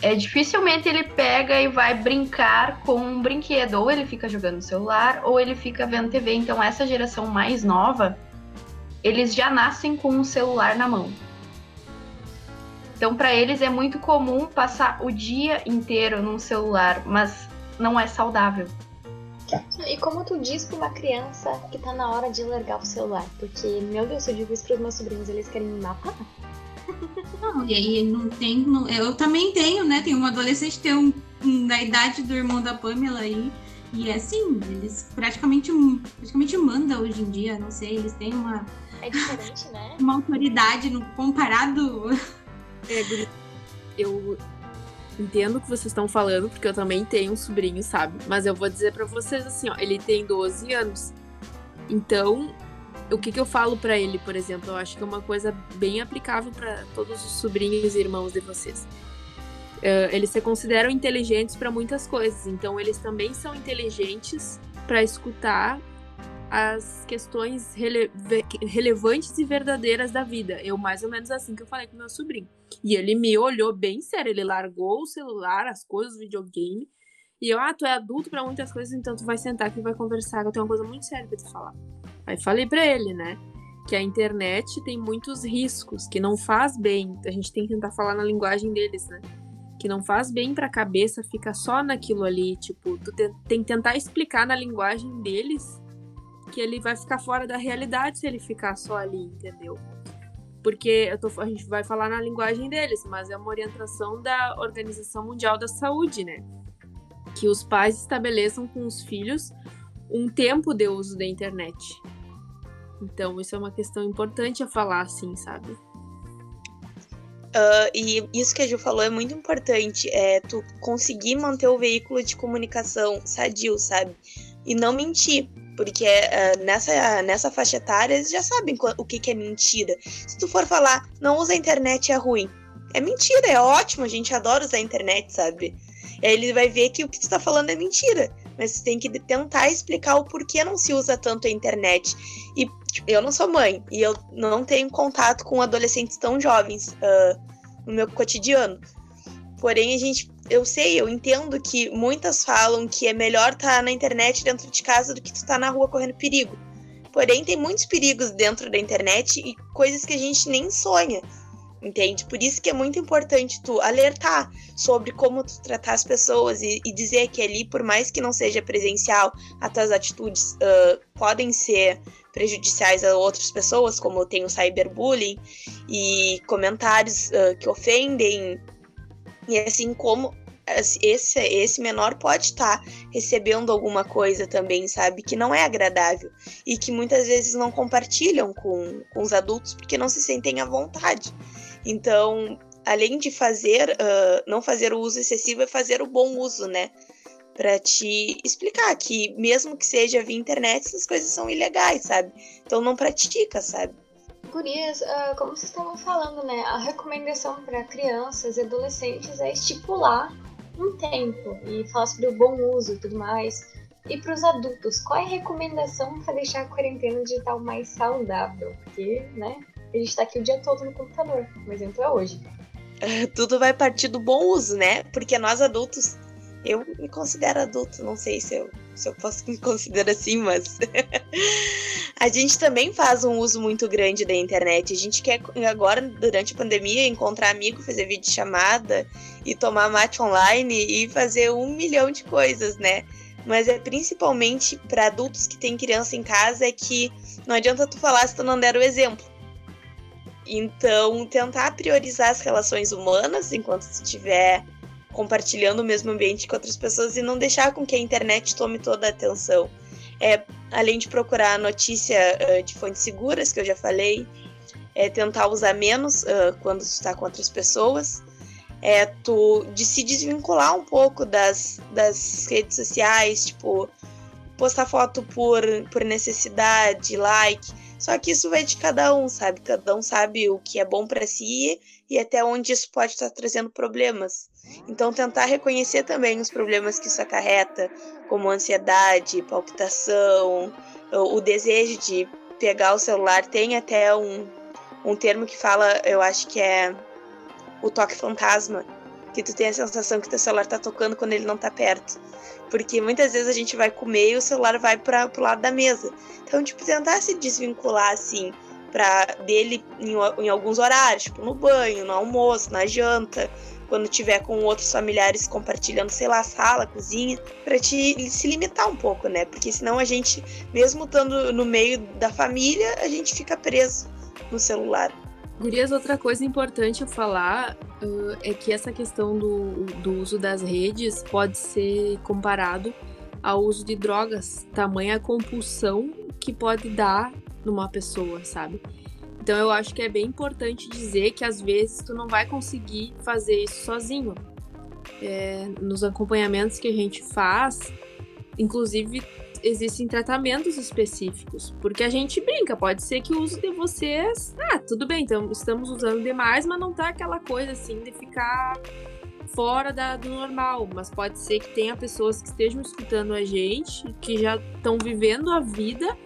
É dificilmente ele pega e vai brincar com um brinquedo, ou ele fica jogando no celular ou ele fica vendo TV. Então essa geração mais nova, eles já nascem com um celular na mão. Então para eles é muito comum passar o dia inteiro num celular, mas não é saudável. E como tu diz pra uma criança que tá na hora de largar o celular? Porque, meu Deus, eu digo isso pros meus sobrinhos, eles querem me matar. Não, e aí não tem. Não, eu também tenho, né? Tem uma adolescente tem um, um, da idade do irmão da Pamela aí. E é assim, eles praticamente, praticamente mandam hoje em dia, não sei, eles têm uma. É diferente, né? Uma autoridade no, comparado. É, eu, entendo o que vocês estão falando, porque eu também tenho um sobrinho, sabe? Mas eu vou dizer para vocês assim, ó, ele tem 12 anos. Então, o que, que eu falo para ele, por exemplo, eu acho que é uma coisa bem aplicável para todos os sobrinhos e irmãos de vocês. Uh, eles se consideram inteligentes para muitas coisas, então eles também são inteligentes para escutar as questões rele relevantes e verdadeiras da vida. Eu, mais ou menos assim que eu falei com meu sobrinho. E ele me olhou bem sério, ele largou o celular, as coisas, o videogame. E eu, ah, tu é adulto para muitas coisas, então tu vai sentar aqui e vai conversar, que eu tenho uma coisa muito séria pra te falar. Aí falei para ele, né? Que a internet tem muitos riscos, que não faz bem. A gente tem que tentar falar na linguagem deles, né? Que não faz bem pra cabeça ficar só naquilo ali. Tipo, tu tem que tentar explicar na linguagem deles que ele vai ficar fora da realidade se ele ficar só ali, entendeu? Porque tô, a gente vai falar na linguagem deles, mas é uma orientação da Organização Mundial da Saúde, né? Que os pais estabeleçam com os filhos um tempo de uso da internet. Então, isso é uma questão importante a falar, assim, sabe? Uh, e isso que a Ju falou é muito importante, é tu conseguir manter o veículo de comunicação sadio, sabe? E não mentir. Porque uh, nessa, nessa faixa etária eles já sabem o que, que é mentira. Se tu for falar, não usa a internet é ruim. É mentira, é ótimo, a gente adora usar a internet, sabe? Aí ele vai ver que o que tu tá falando é mentira. Mas tem que tentar explicar o porquê não se usa tanto a internet. E tipo, eu não sou mãe, e eu não tenho contato com adolescentes tão jovens uh, no meu cotidiano. Porém, a gente eu sei, eu entendo que muitas falam que é melhor estar tá na internet dentro de casa do que estar tá na rua correndo perigo. Porém, tem muitos perigos dentro da internet e coisas que a gente nem sonha, entende? Por isso que é muito importante tu alertar sobre como tu tratar as pessoas e, e dizer que ali, por mais que não seja presencial, as tuas atitudes uh, podem ser prejudiciais a outras pessoas, como tem o cyberbullying e comentários uh, que ofendem e assim como esse, esse menor pode estar tá recebendo alguma coisa também, sabe? Que não é agradável. E que muitas vezes não compartilham com, com os adultos porque não se sentem à vontade. Então, além de fazer, uh, não fazer o uso excessivo, é fazer o bom uso, né? Para te explicar que, mesmo que seja via internet, essas coisas são ilegais, sabe? Então, não pratica, sabe? Gurias, uh, como vocês estavam falando, né? A recomendação para crianças e adolescentes é estipular um tempo e falar sobre o bom uso e tudo mais. E para os adultos, qual é a recomendação para deixar a quarentena digital mais saudável? Porque, né, a gente está aqui o dia todo no computador. O exemplo é hoje. Tudo vai partir do bom uso, né? Porque nós adultos, eu me considero adulto, não sei se eu, se eu posso me considerar assim, mas A gente também faz um uso muito grande da internet. A gente quer agora, durante a pandemia, encontrar amigo, fazer vídeo chamada e tomar mate online e fazer um milhão de coisas, né? Mas é principalmente para adultos que têm criança em casa é que não adianta tu falar se tu não der o exemplo. Então, tentar priorizar as relações humanas enquanto estiver compartilhando o mesmo ambiente com outras pessoas e não deixar com que a internet tome toda a atenção é, além de procurar notícia uh, de fontes seguras, que eu já falei, é tentar usar menos uh, quando está com outras pessoas, é tu de se desvincular um pouco das, das redes sociais, tipo, postar foto por, por necessidade, like. Só que isso vai de cada um, sabe? Cada um sabe o que é bom para si e até onde isso pode estar trazendo problemas. Então, tentar reconhecer também os problemas que isso acarreta, como ansiedade, palpitação, o desejo de pegar o celular. Tem até um, um termo que fala, eu acho que é o toque fantasma, que tu tem a sensação que teu celular tá tocando quando ele não tá perto. Porque muitas vezes a gente vai comer e o celular vai para pro lado da mesa. Então, tipo, tentar se desvincular assim para dele em, em alguns horários, tipo no banho, no almoço, na janta, quando tiver com outros familiares compartilhando, sei lá, sala, cozinha, para te se limitar um pouco, né? Porque senão a gente, mesmo estando no meio da família, a gente fica preso no celular. Gurias, outra coisa importante falar uh, é que essa questão do, do uso das redes pode ser comparado ao uso de drogas, tamanha compulsão que pode dar numa pessoa, sabe? Então eu acho que é bem importante dizer que às vezes tu não vai conseguir fazer isso sozinho. É, nos acompanhamentos que a gente faz, inclusive existem tratamentos específicos, porque a gente brinca, pode ser que o uso de vocês, ah, tudo bem, então estamos usando demais, mas não tá aquela coisa assim de ficar fora da, do normal, mas pode ser que tenha pessoas que estejam escutando a gente, que já estão vivendo a vida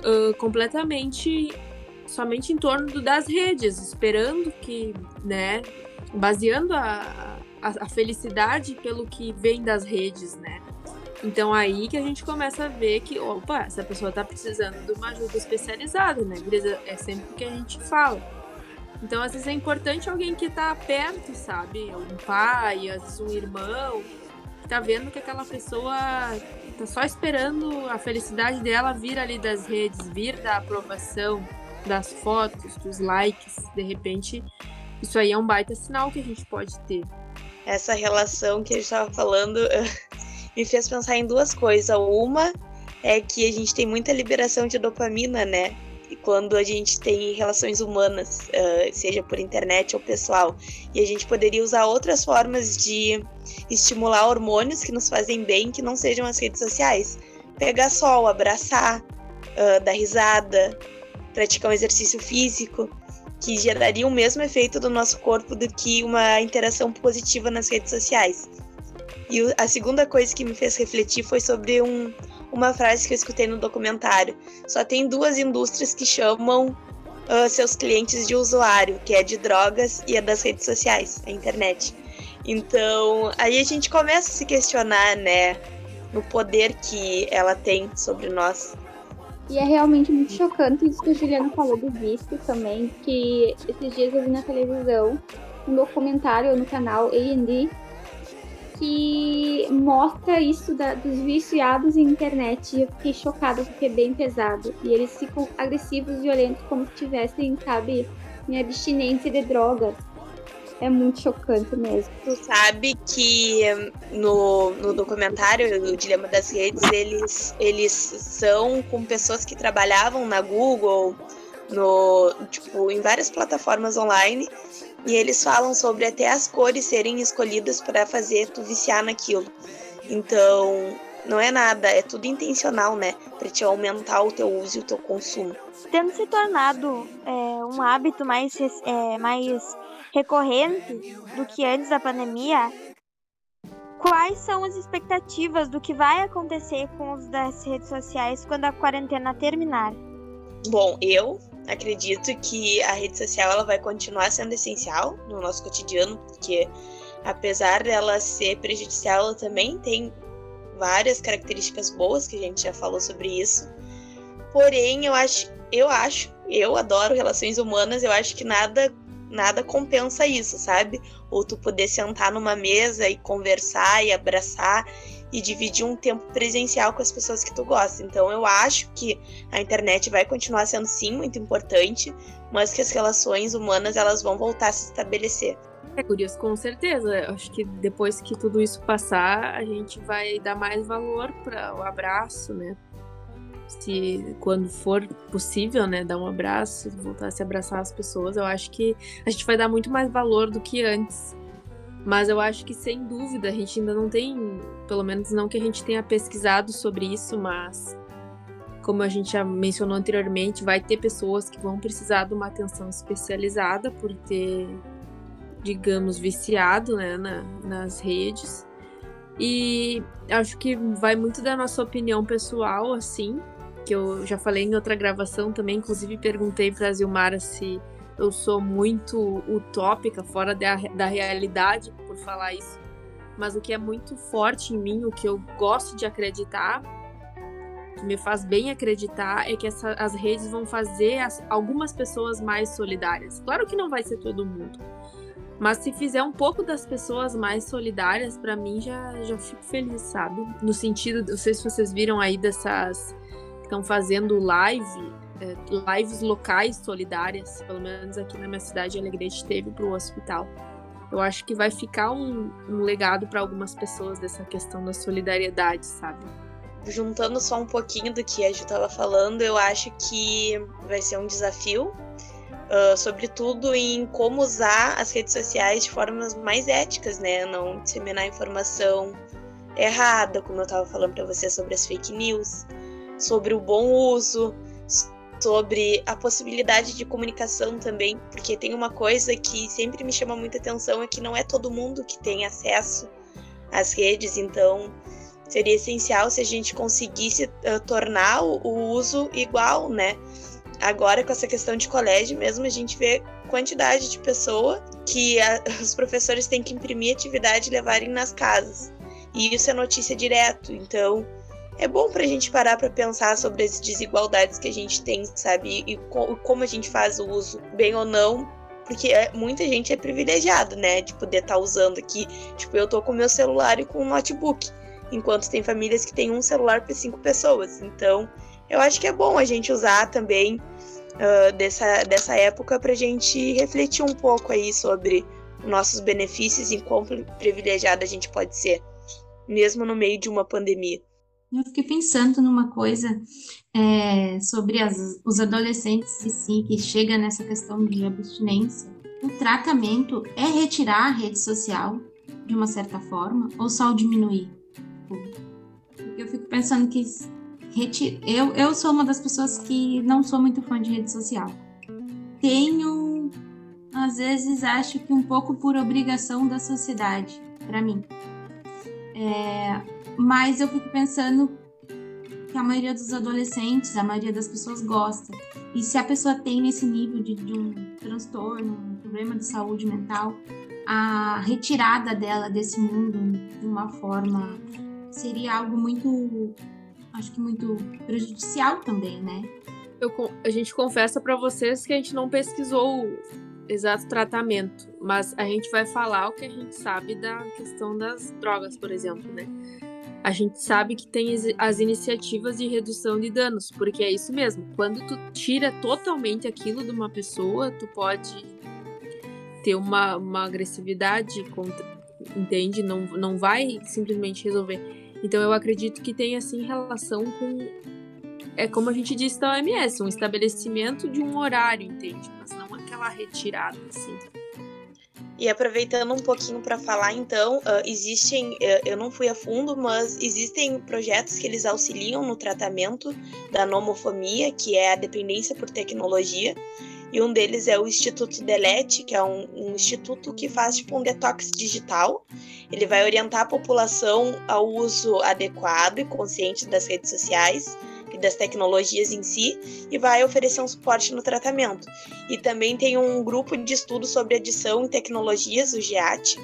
uh, completamente somente em torno do, das redes, esperando que, né, baseando a, a, a, felicidade pelo que vem das redes, né? Então aí que a gente começa a ver que, opa, essa pessoa tá precisando de uma ajuda especializada, né? É sempre o que a gente fala. Então, às vezes é importante alguém que tá perto, sabe? Um pai, às vezes um irmão, que tá vendo que aquela pessoa tá só esperando a felicidade dela vir ali das redes, vir da aprovação, das fotos, dos likes, de repente, isso aí é um baita sinal que a gente pode ter. Essa relação que a gente estava falando me fez pensar em duas coisas. Uma é que a gente tem muita liberação de dopamina, né? E quando a gente tem relações humanas, seja por internet ou pessoal, e a gente poderia usar outras formas de estimular hormônios que nos fazem bem, que não sejam as redes sociais. Pegar sol, abraçar, dar risada, praticar um exercício físico, que geraria o mesmo efeito do nosso corpo do que uma interação positiva nas redes sociais. E a segunda coisa que me fez refletir foi sobre um, uma frase que eu escutei no documentário. Só tem duas indústrias que chamam uh, seus clientes de usuário, que é de drogas e a das redes sociais, a internet. Então, aí a gente começa a se questionar, né, no poder que ela tem sobre nós. E é realmente muito chocante isso que a Juliana falou do vício também, que esses dias eu vi na televisão um documentário no canal A&D que mostra isso da, dos viciados em internet e eu fiquei chocada porque é bem pesado. E eles ficam agressivos violentos como se tivessem, sabe, em abstinência de drogas é muito chocante mesmo. Tu sabe que no, no documentário O Dilema das Redes, eles, eles são com pessoas que trabalhavam na Google, no, tipo, em várias plataformas online, e eles falam sobre até as cores serem escolhidas para fazer tu viciar naquilo. Então, não é nada, é tudo intencional, né? Para te aumentar o teu uso e o teu consumo. Tendo se tornado é, um hábito mais, é, mais recorrente do que antes da pandemia, quais são as expectativas do que vai acontecer com os das redes sociais quando a quarentena terminar? Bom, eu acredito que a rede social ela vai continuar sendo essencial no nosso cotidiano, porque apesar dela ser prejudicial, ela também tem várias características boas que a gente já falou sobre isso. Porém, eu acho, eu acho, eu adoro relações humanas, eu acho que nada nada compensa isso, sabe? Ou tu poder sentar numa mesa e conversar e abraçar e dividir um tempo presencial com as pessoas que tu gosta. Então eu acho que a internet vai continuar sendo sim muito importante, mas que as relações humanas elas vão voltar a se estabelecer. É curioso, com certeza. Acho que depois que tudo isso passar, a gente vai dar mais valor para o abraço, né? Se quando for possível, né, dar um abraço, voltar a se abraçar as pessoas, eu acho que a gente vai dar muito mais valor do que antes. Mas eu acho que sem dúvida a gente ainda não tem, pelo menos não que a gente tenha pesquisado sobre isso, mas como a gente já mencionou anteriormente, vai ter pessoas que vão precisar de uma atenção especializada por ter, digamos, viciado né, na, nas redes. E acho que vai muito da nossa opinião pessoal, assim, que eu já falei em outra gravação também, inclusive perguntei para a Zilmara se eu sou muito utópica, fora da, da realidade por falar isso. Mas o que é muito forte em mim, o que eu gosto de acreditar, que me faz bem acreditar, é que essa, as redes vão fazer as, algumas pessoas mais solidárias. Claro que não vai ser todo mundo. Mas se fizer um pouco das pessoas mais solidárias, para mim já, já fico feliz, sabe? No sentido, não sei se vocês viram aí dessas. Estão fazendo live é, lives locais solidárias, pelo menos aqui na minha cidade, Alegrete teve para o hospital. Eu acho que vai ficar um, um legado para algumas pessoas dessa questão da solidariedade, sabe? Juntando só um pouquinho do que a Ju estava falando, eu acho que vai ser um desafio, uh, sobretudo em como usar as redes sociais de formas mais éticas, né? Não disseminar informação errada, como eu estava falando para você sobre as fake news, sobre o bom uso, sobre a possibilidade de comunicação também, porque tem uma coisa que sempre me chama muita atenção é que não é todo mundo que tem acesso às redes, então seria essencial se a gente conseguisse uh, tornar o, o, uso igual, né? Agora com essa questão de colégio mesmo a gente vê quantidade de pessoa que a, os professores têm que imprimir atividade e levarem nas casas. E isso é notícia direto, então é bom para a gente parar para pensar sobre as desigualdades que a gente tem, sabe? E co como a gente faz o uso, bem ou não, porque é, muita gente é privilegiado, né? De poder estar tá usando aqui. Tipo, eu tô com meu celular e com um notebook, enquanto tem famílias que têm um celular para cinco pessoas. Então, eu acho que é bom a gente usar também uh, dessa, dessa época para a gente refletir um pouco aí sobre nossos benefícios e quão privilegiada a gente pode ser, mesmo no meio de uma pandemia. Eu fiquei pensando numa coisa é, sobre as, os adolescentes que sim, que chega nessa questão de abstinência. O tratamento é retirar a rede social de uma certa forma ou só diminuir? Porque eu fico pensando que eu, eu sou uma das pessoas que não sou muito fã de rede social. Tenho, às vezes, acho que um pouco por obrigação da sociedade, para mim. É, mas eu fico pensando que a maioria dos adolescentes, a maioria das pessoas gosta. E se a pessoa tem nesse nível de, de um transtorno, um problema de saúde mental, a retirada dela desse mundo de uma forma seria algo muito, acho que muito prejudicial também, né? Eu, a gente confessa para vocês que a gente não pesquisou o exato tratamento, mas a gente vai falar o que a gente sabe da questão das drogas, por exemplo, né? A gente sabe que tem as iniciativas de redução de danos, porque é isso mesmo. Quando tu tira totalmente aquilo de uma pessoa, tu pode ter uma, uma agressividade contra, entende? Não, não vai simplesmente resolver. Então eu acredito que tem assim relação com é como a gente disse da OMS, um estabelecimento de um horário, entende? Mas não aquela retirada assim. E aproveitando um pouquinho para falar, então, uh, existem, uh, eu não fui a fundo, mas existem projetos que eles auxiliam no tratamento da nomofobia, que é a dependência por tecnologia. E um deles é o Instituto Delete, que é um, um instituto que faz tipo um detox digital. Ele vai orientar a população ao uso adequado e consciente das redes sociais e das tecnologias em si e vai oferecer um suporte no tratamento. E também tem um grupo de estudo sobre adição em tecnologias, o GEAT,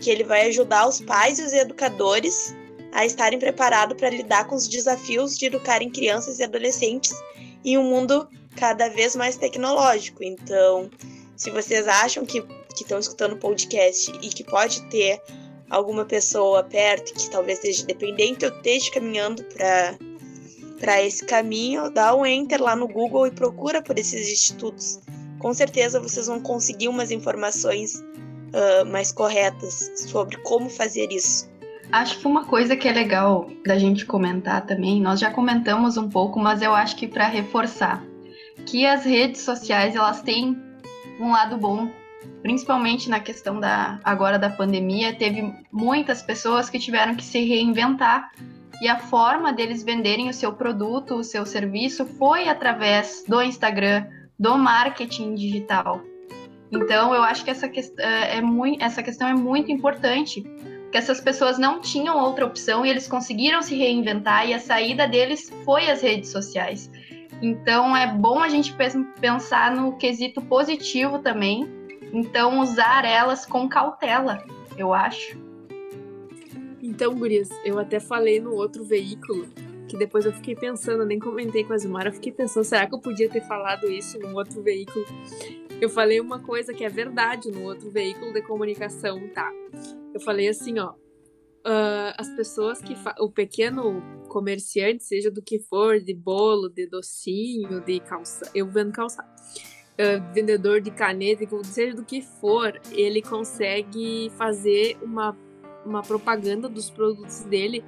que ele vai ajudar os pais e os educadores a estarem preparados para lidar com os desafios de educarem crianças e adolescentes em um mundo cada vez mais tecnológico. Então, se vocês acham que estão escutando o podcast e que pode ter alguma pessoa perto que talvez esteja dependente ou esteja caminhando para esse caminho, dá um enter lá no Google e procura por esses institutos. Com certeza vocês vão conseguir umas informações uh, mais corretas sobre como fazer isso. Acho que uma coisa que é legal da gente comentar também, nós já comentamos um pouco, mas eu acho que para reforçar, que as redes sociais elas têm um lado bom, principalmente na questão da agora da pandemia, teve muitas pessoas que tiveram que se reinventar e a forma deles venderem o seu produto, o seu serviço foi através do Instagram, do marketing digital. Então, eu acho que essa, que, é, é muito, essa questão é muito importante, que essas pessoas não tinham outra opção e eles conseguiram se reinventar e a saída deles foi as redes sociais. Então é bom a gente pensar no quesito positivo também. Então usar elas com cautela, eu acho. Então, Gurias, eu até falei no outro veículo que depois eu fiquei pensando, nem comentei com a Zumara, eu fiquei pensando, será que eu podia ter falado isso num outro veículo? Eu falei uma coisa que é verdade no outro veículo de comunicação, tá? Eu falei assim, ó. Uh, as pessoas que. O pequeno comerciante, seja do que for, de bolo, de docinho, de calça. Eu vendo calçado. Uh, vendedor de caneta, seja do que for, ele consegue fazer uma, uma propaganda dos produtos dele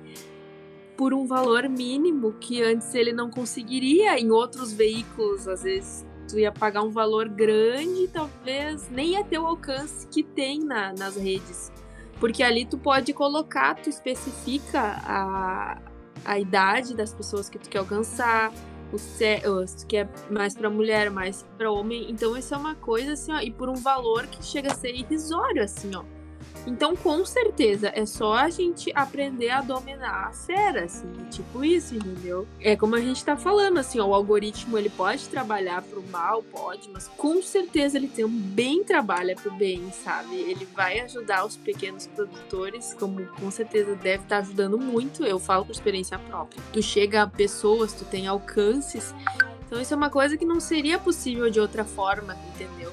por um valor mínimo que antes ele não conseguiria em outros veículos. Às vezes tu ia pagar um valor grande, talvez nem ia ter o alcance que tem na, nas redes. Porque ali tu pode colocar, tu especifica a, a idade das pessoas que tu quer alcançar, o se, que é mais para mulher, mais para homem. Então isso é uma coisa assim, ó, e por um valor que chega a ser irrisório assim, ó. Então, com certeza, é só a gente aprender a dominar a fera, assim, tipo isso, entendeu? É como a gente tá falando, assim, ó, o algoritmo ele pode trabalhar pro mal, pode, mas com certeza ele também trabalha pro bem, sabe? Ele vai ajudar os pequenos produtores, como com certeza deve estar tá ajudando muito, eu falo por experiência própria. Tu chega a pessoas, tu tem alcances, então isso é uma coisa que não seria possível de outra forma, entendeu?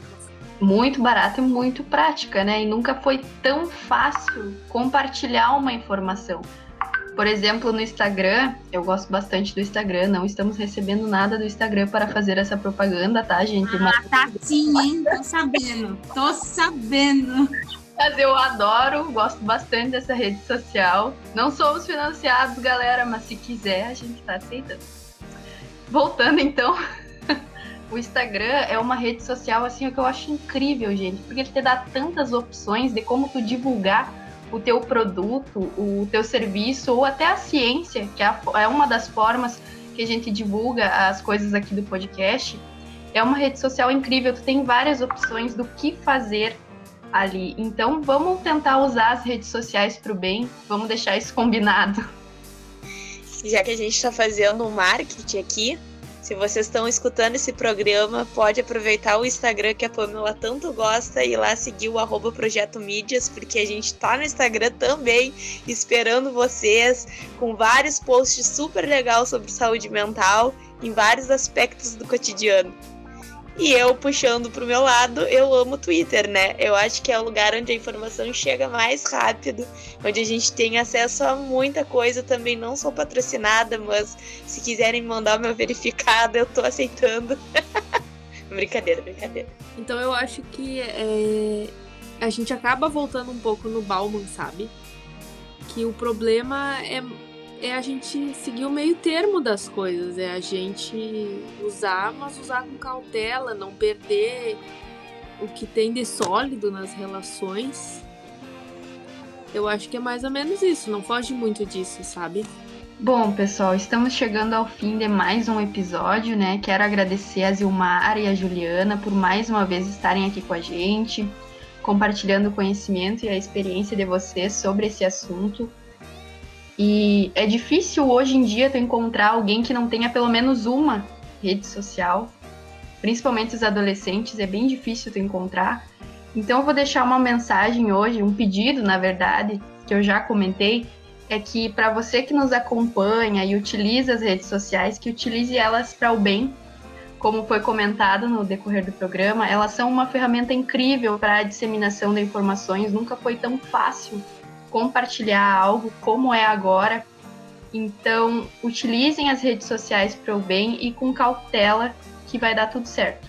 Muito barata e muito prática, né? E nunca foi tão fácil compartilhar uma informação. Por exemplo, no Instagram, eu gosto bastante do Instagram, não estamos recebendo nada do Instagram para fazer essa propaganda, tá, gente? Ah, Mas... tá sim, hein? Tô sabendo, tô sabendo. Mas eu adoro, gosto bastante dessa rede social. Não somos financiados, galera, mas se quiser, a gente tá aceitando. Voltando então o Instagram é uma rede social assim que eu acho incrível, gente, porque ele te dá tantas opções de como tu divulgar o teu produto, o teu serviço ou até a ciência, que é, é uma das formas que a gente divulga as coisas aqui do podcast. É uma rede social incrível, tu tem várias opções do que fazer ali. Então, vamos tentar usar as redes sociais para o bem, vamos deixar isso combinado. Já que a gente está fazendo um marketing aqui, se vocês estão escutando esse programa, pode aproveitar o Instagram que a Pamela tanto gosta e lá seguir o arroba Projeto Mídias, porque a gente tá no Instagram também, esperando vocês, com vários posts super legais sobre saúde mental em vários aspectos do cotidiano. E eu puxando pro meu lado, eu amo o Twitter, né? Eu acho que é o lugar onde a informação chega mais rápido, onde a gente tem acesso a muita coisa também. Não sou patrocinada, mas se quiserem mandar o meu verificado, eu tô aceitando. brincadeira, brincadeira. Então eu acho que é, a gente acaba voltando um pouco no Bauman, sabe? Que o problema é é a gente seguir o meio termo das coisas, é a gente usar, mas usar com cautela, não perder o que tem de sólido nas relações. Eu acho que é mais ou menos isso, não foge muito disso, sabe? Bom, pessoal, estamos chegando ao fim de mais um episódio, né? Quero agradecer a Zilmar e a Juliana por mais uma vez estarem aqui com a gente, compartilhando o conhecimento e a experiência de vocês sobre esse assunto. E é difícil hoje em dia tu encontrar alguém que não tenha pelo menos uma rede social. Principalmente os adolescentes, é bem difícil tu encontrar. Então eu vou deixar uma mensagem hoje, um pedido, na verdade, que eu já comentei, é que para você que nos acompanha e utiliza as redes sociais, que utilize elas para o bem. Como foi comentado no decorrer do programa, elas são uma ferramenta incrível para a disseminação de informações. Nunca foi tão fácil compartilhar algo como é agora. Então, utilizem as redes sociais para o bem e com cautela que vai dar tudo certo.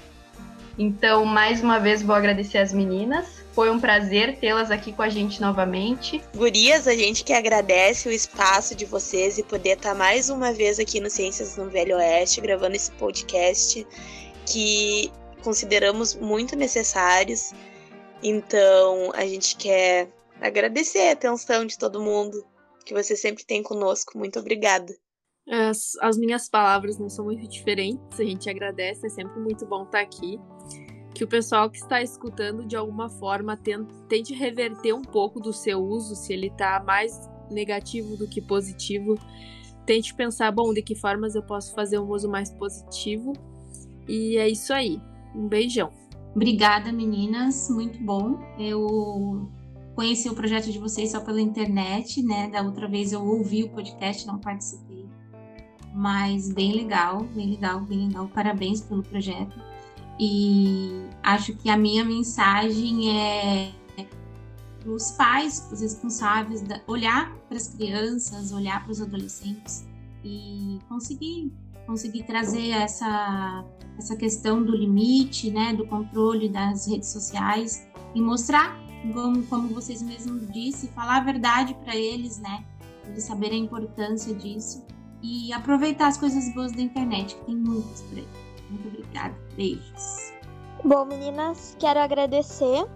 Então, mais uma vez, vou agradecer as meninas. Foi um prazer tê-las aqui com a gente novamente. Gurias, a gente que agradece o espaço de vocês e poder estar mais uma vez aqui no Ciências no Velho Oeste, gravando esse podcast que consideramos muito necessários. Então, a gente quer agradecer a atenção de todo mundo que você sempre tem conosco. Muito obrigada. As, as minhas palavras não são muito diferentes, a gente agradece, é sempre muito bom estar aqui que o pessoal que está escutando de alguma forma tente, tente reverter um pouco do seu uso, se ele está mais negativo do que positivo. Tente pensar, bom, de que formas eu posso fazer um uso mais positivo. E é isso aí. Um beijão. Obrigada, meninas. Muito bom. Eu conheci o projeto de vocês só pela internet, né? Da outra vez eu ouvi o podcast, não participei. Mas bem legal, bem legal, bem legal. Parabéns pelo projeto. E acho que a minha mensagem é para os pais, os responsáveis, olhar para as crianças, olhar para os adolescentes e conseguir conseguir trazer essa essa questão do limite, né, do controle das redes sociais e mostrar como, como vocês mesmos disse, falar a verdade para eles, né, eles saberem a importância disso e aproveitar as coisas boas da internet, que tem muitas por aí. Muito obrigada. Beijos. Bom, meninas, quero agradecer.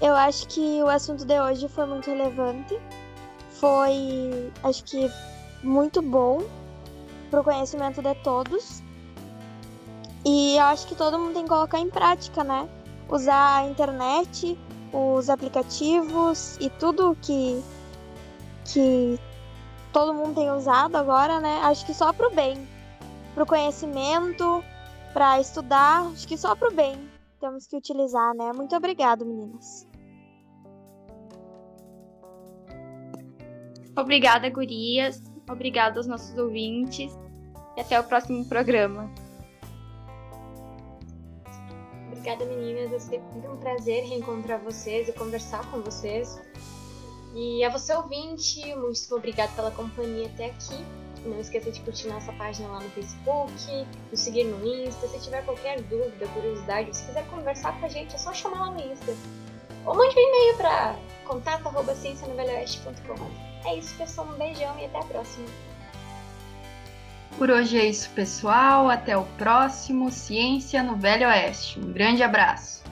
Eu acho que o assunto de hoje foi muito relevante. Foi, acho que, muito bom para o conhecimento de todos. E eu acho que todo mundo tem que colocar em prática, né? Usar a internet, os aplicativos e tudo que, que todo mundo tem usado agora, né? Acho que só para o bem, para o conhecimento, para estudar, acho que só pro bem temos que utilizar, né? Muito obrigado, meninas. Obrigada, gurias. Obrigada aos nossos ouvintes. E até o próximo programa. Obrigada, meninas. É sempre um prazer reencontrar vocês e conversar com vocês. E a você, ouvinte, muito obrigada pela companhia até aqui. Não esqueça de curtir nossa página lá no Facebook, nos seguir no Insta. Se tiver qualquer dúvida, curiosidade, se quiser conversar com a gente, é só chamar lá no Insta. Ou mande um e-mail para contato.ciencianovelhoeste.com. É isso, pessoal. Um beijão e até a próxima. Por hoje é isso, pessoal. Até o próximo Ciência no Velho Oeste. Um grande abraço.